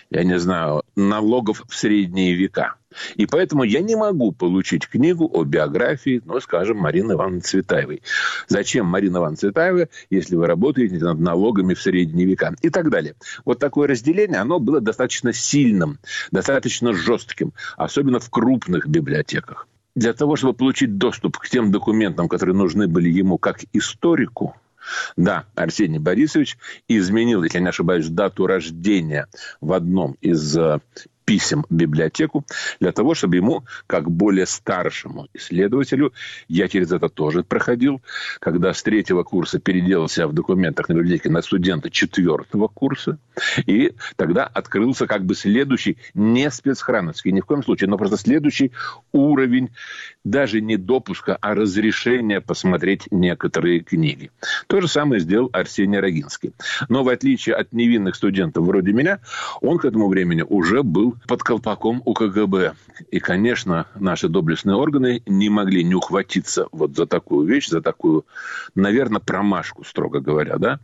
я не знаю, налогов в средние века – и поэтому я не могу получить книгу о биографии, ну, скажем, Марины Ивановны Цветаевой. Зачем Марина Ивановна Цветаева, если вы работаете над налогами в средние века? И так далее. Вот такое разделение, оно было достаточно сильным, достаточно жестким, особенно в крупных библиотеках. Для того, чтобы получить доступ к тем документам, которые нужны были ему как историку, да, Арсений Борисович изменил, если я не ошибаюсь, дату рождения в одном из э, писем в библиотеку для того, чтобы ему, как более старшему исследователю, я через это тоже проходил, когда с третьего курса переделался в документах на библиотеке на студента четвертого курса, и тогда открылся как бы следующий, не спецхрановский, ни в коем случае, но просто следующий уровень даже не допуска, а разрешения посмотреть некоторые книги. То же самое сделал Арсений Рогинский. Но в отличие от невинных студентов вроде меня, он к этому времени уже был под колпаком у КГБ. И, конечно, наши доблестные органы не могли не ухватиться вот за такую вещь, за такую, наверное, промашку, строго говоря, да.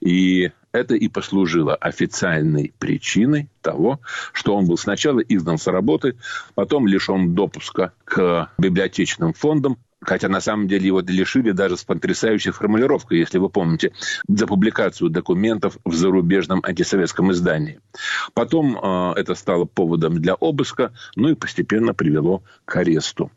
И это и послужило официальной причиной того, что он был сначала изгнан с работы, потом лишен допуска к библиотечным фондам, хотя на самом деле его лишили даже с потрясающей формулировкой, если вы помните, за публикацию документов в зарубежном антисоветском издании. Потом э, это стало поводом для обыска, ну и постепенно привело к аресту.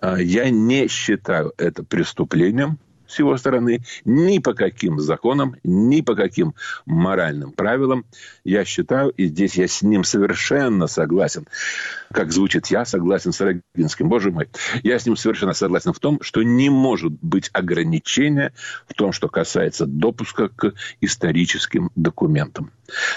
Э, я не считаю это преступлением, с его стороны ни по каким законам, ни по каким моральным правилам. Я считаю, и здесь я с ним совершенно согласен, как звучит «я согласен с Рогинским». Боже мой, я с ним совершенно согласен в том, что не может быть ограничения в том, что касается допуска к историческим документам.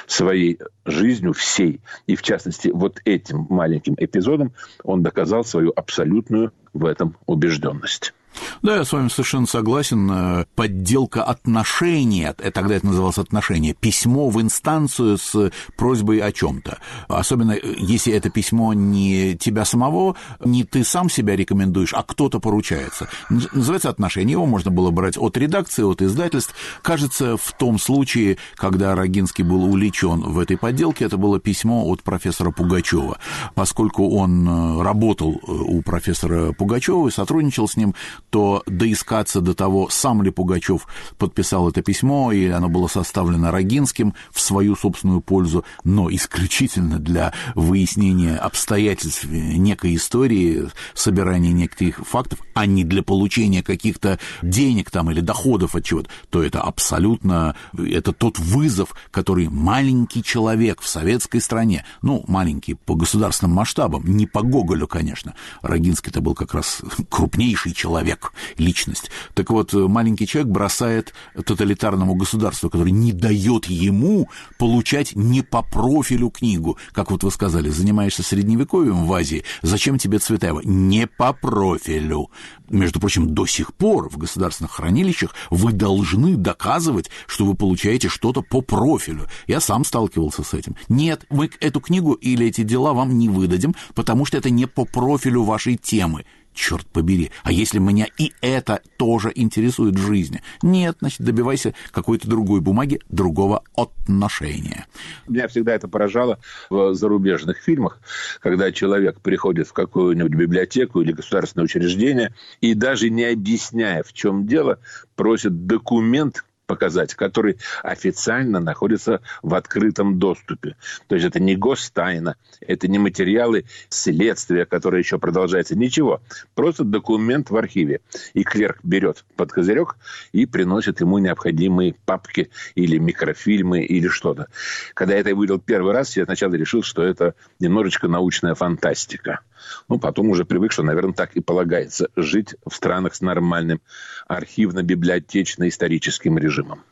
Своей жизнью всей, и в частности вот этим маленьким эпизодом, он доказал свою абсолютную в этом убежденность. Да, я с вами совершенно согласен. Э, подделка отношения, э, тогда это называлось отношение, письмо в инстанцию с просьбой о чем-то. Особенно э, если это письмо не тебя самого, не ты сам себя рекомендуешь, а кто-то поручается. Называется отношение. Его можно было брать от редакции, от издательств. Кажется, в том случае, когда Рогинский был увлечен в этой подделке, это было письмо от профессора Пугачева. Поскольку он работал у профессора Пугачева и сотрудничал с ним, то доискаться до того, сам ли Пугачев подписал это письмо, или оно было составлено Рогинским в свою собственную пользу, но исключительно для выяснения обстоятельств некой истории, собирания неких фактов, а не для получения каких-то денег там или доходов от чего-то, то это абсолютно, это тот вызов, который маленький человек в советской стране, ну, маленький по государственным масштабам, не по Гоголю, конечно, Рогинский-то был как раз крупнейший человек, человек, личность. Так вот, маленький человек бросает тоталитарному государству, которое не дает ему получать не по профилю книгу. Как вот вы сказали, занимаешься средневековьем в Азии, зачем тебе Цветаева? Не по профилю. Между прочим, до сих пор в государственных хранилищах вы должны доказывать, что вы получаете что-то по профилю. Я сам сталкивался с этим. Нет, мы эту книгу или эти дела вам не выдадим, потому что это не по профилю вашей темы черт побери, а если меня и это тоже интересует в жизни? Нет, значит, добивайся какой-то другой бумаги, другого отношения. Меня всегда это поражало в зарубежных фильмах, когда человек приходит в какую-нибудь библиотеку или государственное учреждение и даже не объясняя, в чем дело, просит документ, показать, который официально находится в открытом доступе. То есть это не гостайна, это не материалы следствия, которые еще продолжается, ничего. Просто документ в архиве. И клерк берет под козырек и приносит ему необходимые папки или микрофильмы или что-то. Когда я это увидел первый раз, я сначала решил, что это немножечко научная фантастика. Ну, потом уже привык, что, наверное, так и полагается жить в странах с нормальным архивно-библиотечно-историческим режимом режимом.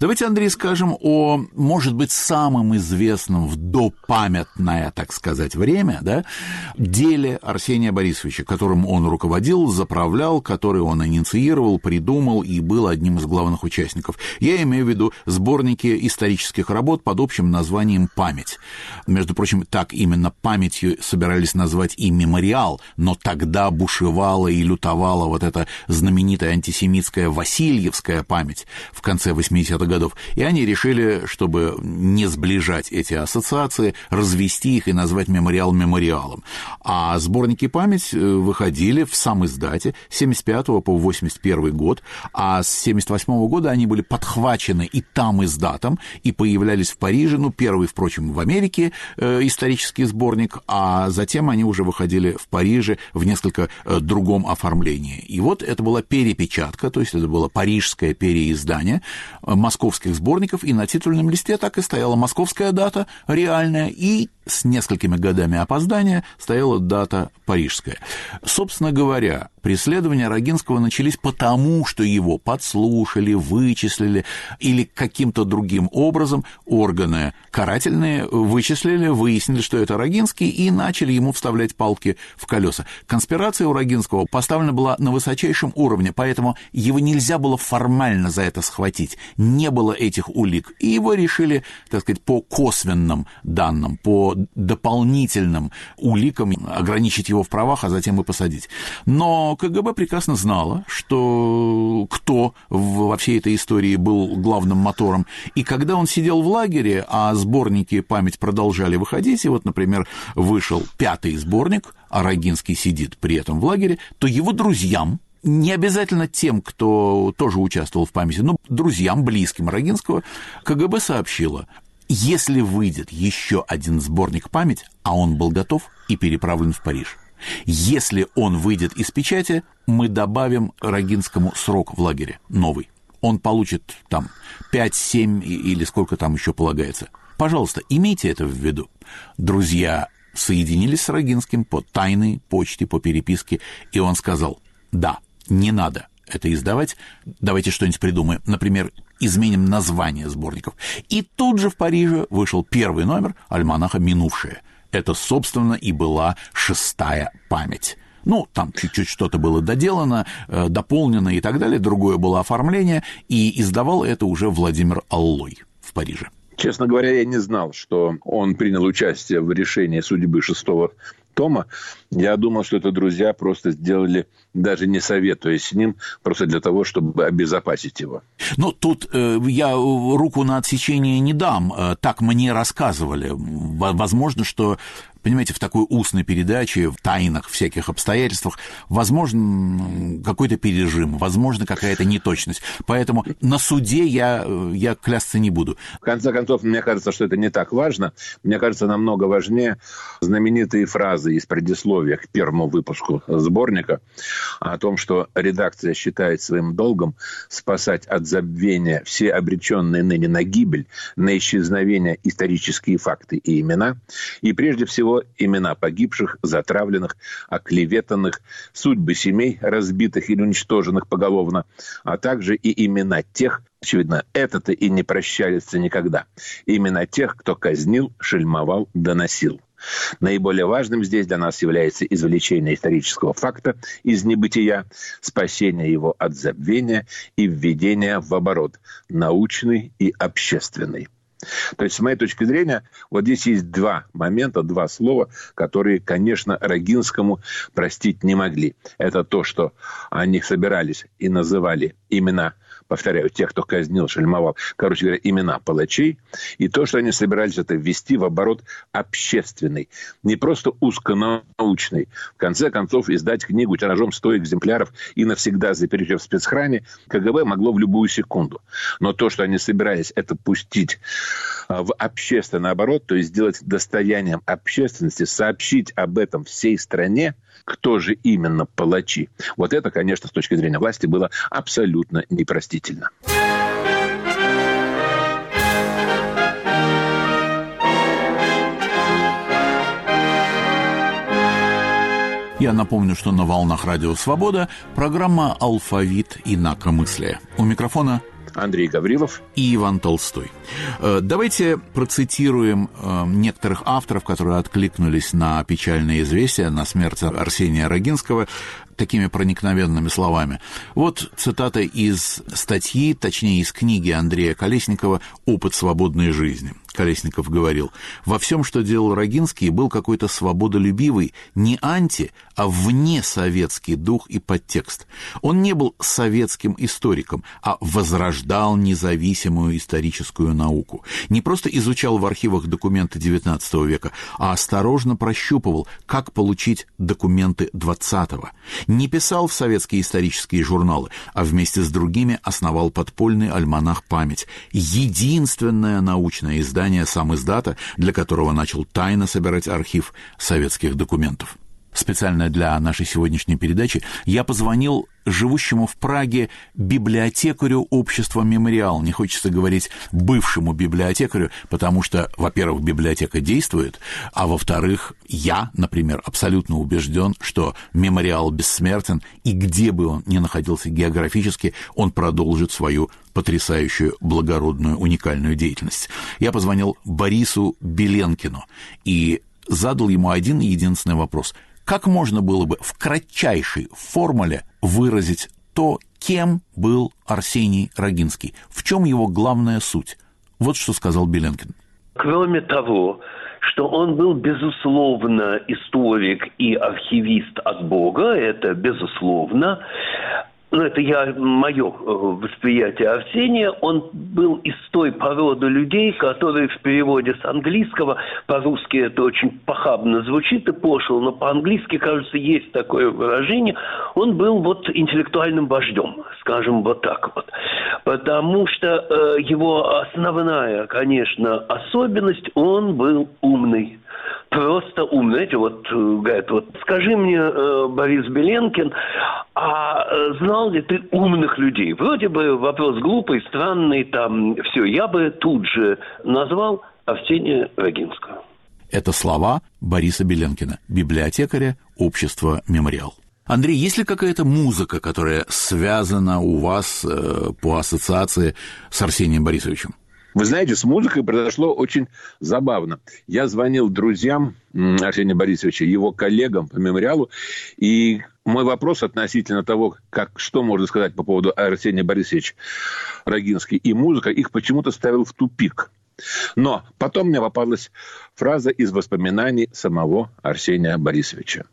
Давайте, Андрей, скажем о, может быть, самом известном в допамятное, так сказать, время, да, деле Арсения Борисовича, которым он руководил, заправлял, который он инициировал, придумал и был одним из главных участников. Я имею в виду сборники исторических работ под общим названием «Память». Между прочим, так именно памятью собирались назвать и мемориал, но тогда бушевала и лютовала вот эта знаменитая антисемитская Васильевская память в конце 80-х 80-х годов. И они решили, чтобы не сближать эти ассоциации, развести их и назвать мемориал мемориалом. А сборники «Память» э, выходили в сам издате с 75 по 81 год, а с 78 года они были подхвачены и там издатом, и появлялись в Париже, ну, первый, впрочем, в Америке э, исторический сборник, а затем они уже выходили в Париже в несколько э, другом оформлении. И вот это была перепечатка, то есть это было парижское переиздание московских сборников, и на титульном листе так и стояла московская дата реальная, и с несколькими годами опоздания стояла дата парижская. Собственно говоря, преследования Рогинского начались потому, что его подслушали, вычислили или каким-то другим образом органы карательные вычислили, выяснили, что это Рогинский, и начали ему вставлять палки в колеса. Конспирация у Рогинского поставлена была на высочайшем уровне, поэтому его нельзя было формально за это схватить. Не было этих улик. И его решили, так сказать, по косвенным данным, по по дополнительным уликам ограничить его в правах, а затем и посадить. Но КГБ прекрасно знала, что кто во всей этой истории был главным мотором. И когда он сидел в лагере, а сборники «Память» продолжали выходить, и вот, например, вышел пятый сборник, а Рогинский сидит при этом в лагере, то его друзьям, не обязательно тем, кто тоже участвовал в памяти, но друзьям, близким Рогинского, КГБ сообщило, если выйдет еще один сборник «Память», а он был готов и переправлен в Париж, если он выйдет из печати, мы добавим Рогинскому срок в лагере новый. Он получит там 5-7 или сколько там еще полагается. Пожалуйста, имейте это в виду. Друзья соединились с Рогинским по тайной почте, по переписке, и он сказал, да, не надо это издавать, давайте что-нибудь придумаем. Например, изменим название сборников. И тут же в Париже вышел первый номер альманаха «Минувшее». Это, собственно, и была шестая память. Ну, там чуть-чуть что-то было доделано, э, дополнено и так далее, другое было оформление, и издавал это уже Владимир Аллой в Париже. Честно говоря, я не знал, что он принял участие в решении судьбы шестого тома. Я думал, что это друзья просто сделали, даже не советуясь с ним, просто для того, чтобы обезопасить его. Ну, тут э, я руку на отсечение не дам. Э, так мне рассказывали. Возможно, что понимаете, в такой устной передаче, в тайнах всяких обстоятельствах, возможно какой-то пережим, возможно какая-то неточность. Поэтому на суде я, я клясться не буду. В конце концов, мне кажется, что это не так важно. Мне кажется, намного важнее знаменитые фразы из предисловия к первому выпуску сборника о том, что редакция считает своим долгом спасать от забвения все обреченные ныне на гибель, на исчезновение исторические факты и имена, и прежде всего имена погибших, затравленных, оклеветанных, судьбы семей, разбитых или уничтоженных поголовно, а также и имена тех, очевидно, это-то и не прощается никогда, имена тех, кто казнил, шельмовал, доносил. Наиболее важным здесь для нас является извлечение исторического факта из небытия, спасение его от забвения и введение в оборот научный и общественный. То есть, с моей точки зрения, вот здесь есть два момента, два слова, которые, конечно, Рогинскому простить не могли. Это то, что они собирались и называли имена повторяю, тех, кто казнил, шельмовал, короче говоря, имена палачей, и то, что они собирались это ввести в оборот общественный, не просто узконаучный. В конце концов, издать книгу тиражом 100 экземпляров и навсегда запереть ее в спецхране КГБ могло в любую секунду. Но то, что они собирались это пустить а, в общественный оборот, то есть сделать достоянием общественности, сообщить об этом всей стране, кто же именно палачи. Вот это, конечно, с точки зрения власти было абсолютно непростительно. Я напомню, что на волнах Радио Свобода программа «Алфавит инакомыслия». У микрофона Андрей Гаврилов и Иван Толстой. Э, давайте процитируем э, некоторых авторов, которые откликнулись на печальное известие, на смерть Арсения Рогинского такими проникновенными словами. Вот цитата из статьи, точнее из книги Андрея Колесникова «Опыт свободной жизни». Колесников говорил, во всем, что делал Рогинский, был какой-то свободолюбивый, не анти, а вне советский дух и подтекст. Он не был советским историком, а возрождал независимую историческую науку. Не просто изучал в архивах документы XIX века, а осторожно прощупывал, как получить документы XX не писал в советские исторические журналы, а вместе с другими основал подпольный альманах «Память», единственное научное издание сам издата, для которого начал тайно собирать архив советских документов специально для нашей сегодняшней передачи, я позвонил живущему в Праге библиотекарю общества «Мемориал». Не хочется говорить бывшему библиотекарю, потому что, во-первых, библиотека действует, а во-вторых, я, например, абсолютно убежден, что «Мемориал» бессмертен, и где бы он ни находился географически, он продолжит свою потрясающую, благородную, уникальную деятельность. Я позвонил Борису Беленкину и задал ему один единственный вопрос – как можно было бы в кратчайшей формуле выразить то, кем был Арсений Рогинский? В чем его главная суть? Вот что сказал Беленкин. Кроме того, что он был, безусловно, историк и архивист от Бога, это безусловно ну, это я, мое э, восприятие Арсения, он был из той породы людей, которые в переводе с английского, по-русски это очень похабно звучит и пошло, но по-английски, кажется, есть такое выражение, он был вот интеллектуальным вождем, скажем вот так вот. Потому что э, его основная, конечно, особенность, он был умный просто умный. Знаете, вот э, говорят, вот скажи мне, э, Борис Беленкин, а э, знал ли ты умных людей? Вроде бы вопрос глупый, странный, там все. Я бы тут же назвал Арсения Рогинского. Это слова Бориса Беленкина, библиотекаря общества «Мемориал». Андрей, есть ли какая-то музыка, которая связана у вас э, по ассоциации с Арсением Борисовичем? Вы знаете, с музыкой произошло очень забавно. Я звонил друзьям Арсения Борисовича, его коллегам по мемориалу, и мой вопрос относительно того, как, что можно сказать по поводу Арсения Борисовича Рогинский и музыка, их почему-то ставил в тупик. Но потом мне попалась фраза из воспоминаний самого Арсения Борисовича.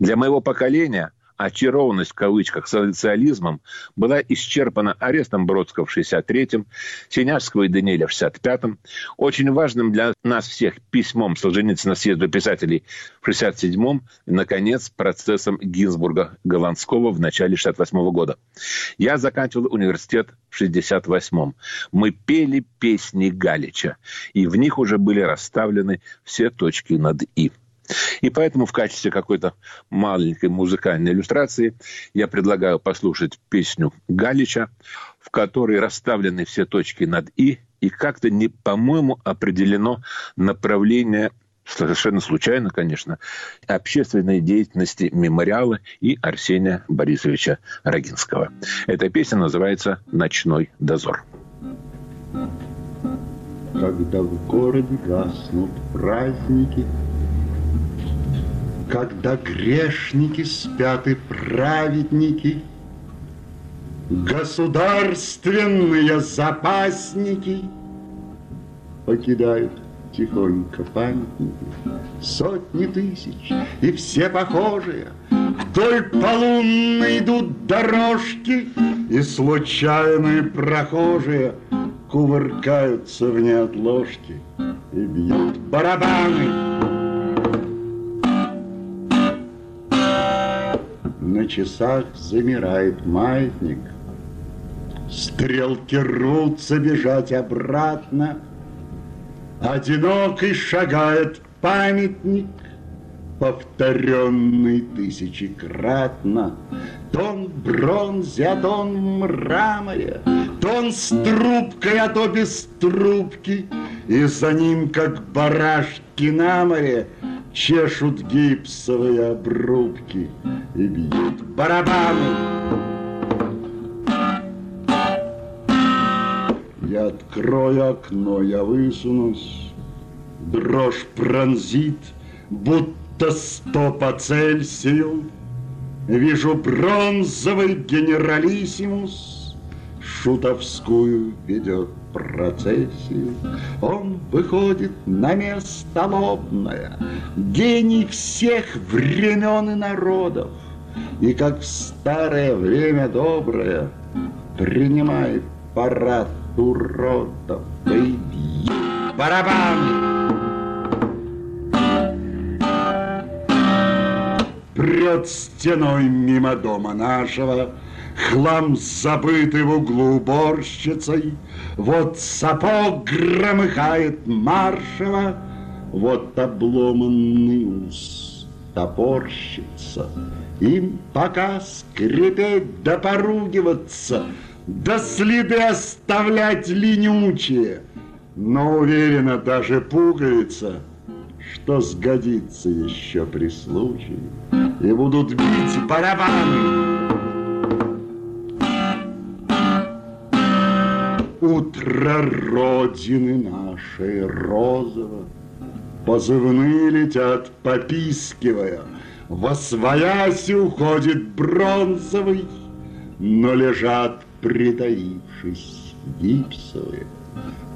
Для моего поколения – очарованность в кавычках социализмом была исчерпана арестом Бродского в 63-м, Синяжского и Даниэля в 65-м, очень важным для нас всех письмом Солженицына съезду писателей в 67-м и, наконец, процессом Гинзбурга Голландского в начале 68 -го года. Я заканчивал университет в 68-м. Мы пели песни Галича, и в них уже были расставлены все точки над «и». И поэтому в качестве какой-то маленькой музыкальной иллюстрации я предлагаю послушать песню Галича, в которой расставлены все точки над «и», и как-то, не, по-моему, определено направление совершенно случайно, конечно, общественной деятельности мемориала и Арсения Борисовича Рогинского. Эта песня называется «Ночной дозор». Когда в городе гаснут праздники, когда грешники спят и праведники, Государственные запасники Покидают тихонько памятники Сотни тысяч и все похожие. Вдоль полунной идут дорожки И случайные прохожие Кувыркаются в неотложке И бьют барабаны часах замирает маятник. Стрелки рвутся бежать обратно. Одинокий шагает памятник, Повторенный тысячекратно. То он в бронзе, а то он в мраморе, То он с трубкой, а то без трубки, И за ним, как барашки на море, чешут гипсовые обрубки и бьют барабаны. Я открою окно, я высунусь, дрожь пронзит, будто сто по Цельсию. Вижу бронзовый генералиссимус, шутовскую ведет процессию. Он выходит на место лобное, гений всех времен и народов. И как в старое время доброе принимает парад уродов и бьет барабаны. Прет стеной мимо дома нашего, Хлам забытый в углу уборщицей, Вот сапог громыхает маршево, Вот обломанный ус топорщится. Им пока скрипеть да поругиваться, Да следы оставлять ленючие, Но уверена даже пуговица, Что сгодится еще при случае, И будут бить барабаны. Утро Родины нашей розово, Позывные летят, попискивая, Во своясь уходит бронзовый, Но лежат, притаившись, гипсовые.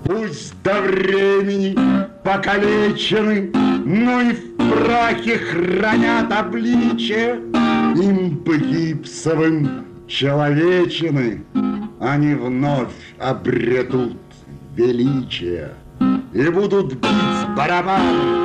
Пусть до времени покалечены, но и в прахе хранят обличие. Им бы гипсовым человечины они вновь обретут величие и будут бить барабаны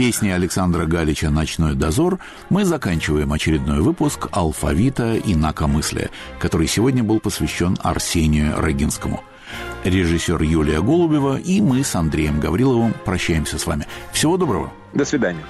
песней Александра Галича «Ночной дозор» мы заканчиваем очередной выпуск «Алфавита инакомыслия», который сегодня был посвящен Арсению Рогинскому. Режиссер Юлия Голубева и мы с Андреем Гавриловым прощаемся с вами. Всего доброго. До свидания.